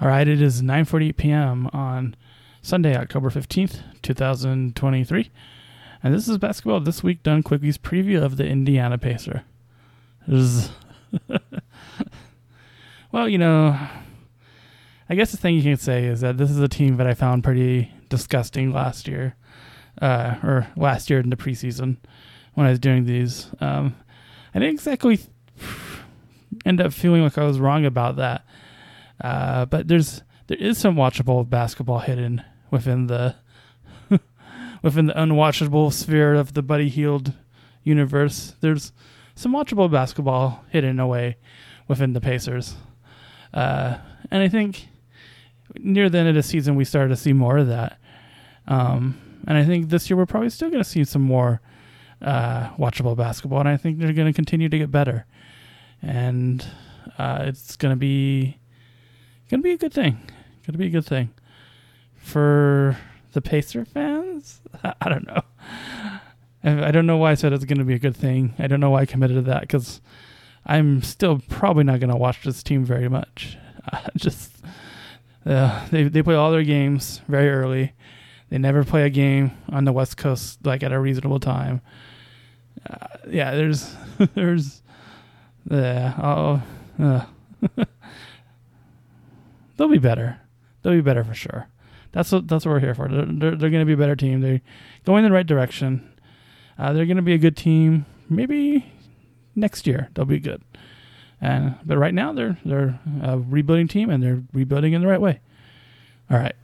All right, it is 9:48 p.m. on Sunday, October 15th, 2023. And this is basketball this week done quickly's preview of the Indiana Pacer. Well, you know, I guess the thing you can say is that this is a team that I found pretty disgusting last year, uh, or last year in the preseason when I was doing these. Um, I didn't exactly end up feeling like I was wrong about that. Uh, but there's there is some watchable basketball hidden within the within the unwatchable sphere of the Buddy Hield universe. There's some watchable basketball hidden away within the Pacers, uh, and I think near the end of the season we started to see more of that. Um, and I think this year we're probably still going to see some more uh, watchable basketball, and I think they're going to continue to get better, and uh, it's going to be gonna be a good thing. Gonna be a good thing for the Pacer fans. I don't know. I don't know why I said it's gonna be a good thing. I don't know why I committed to that because I'm still probably not gonna watch this team very much. just uh, they they play all their games very early. They never play a game on the West Coast like at a reasonable time. Uh, yeah, there's there's yeah. Oh, uh, they'll be better. They'll be better for sure. That's what that's what we're here for. They're they're, they're going to be a better team. They're going in the right direction. Uh, they're going to be a good team. Maybe next year they'll be good. And but right now they're they're a rebuilding team and they're rebuilding in the right way. All right.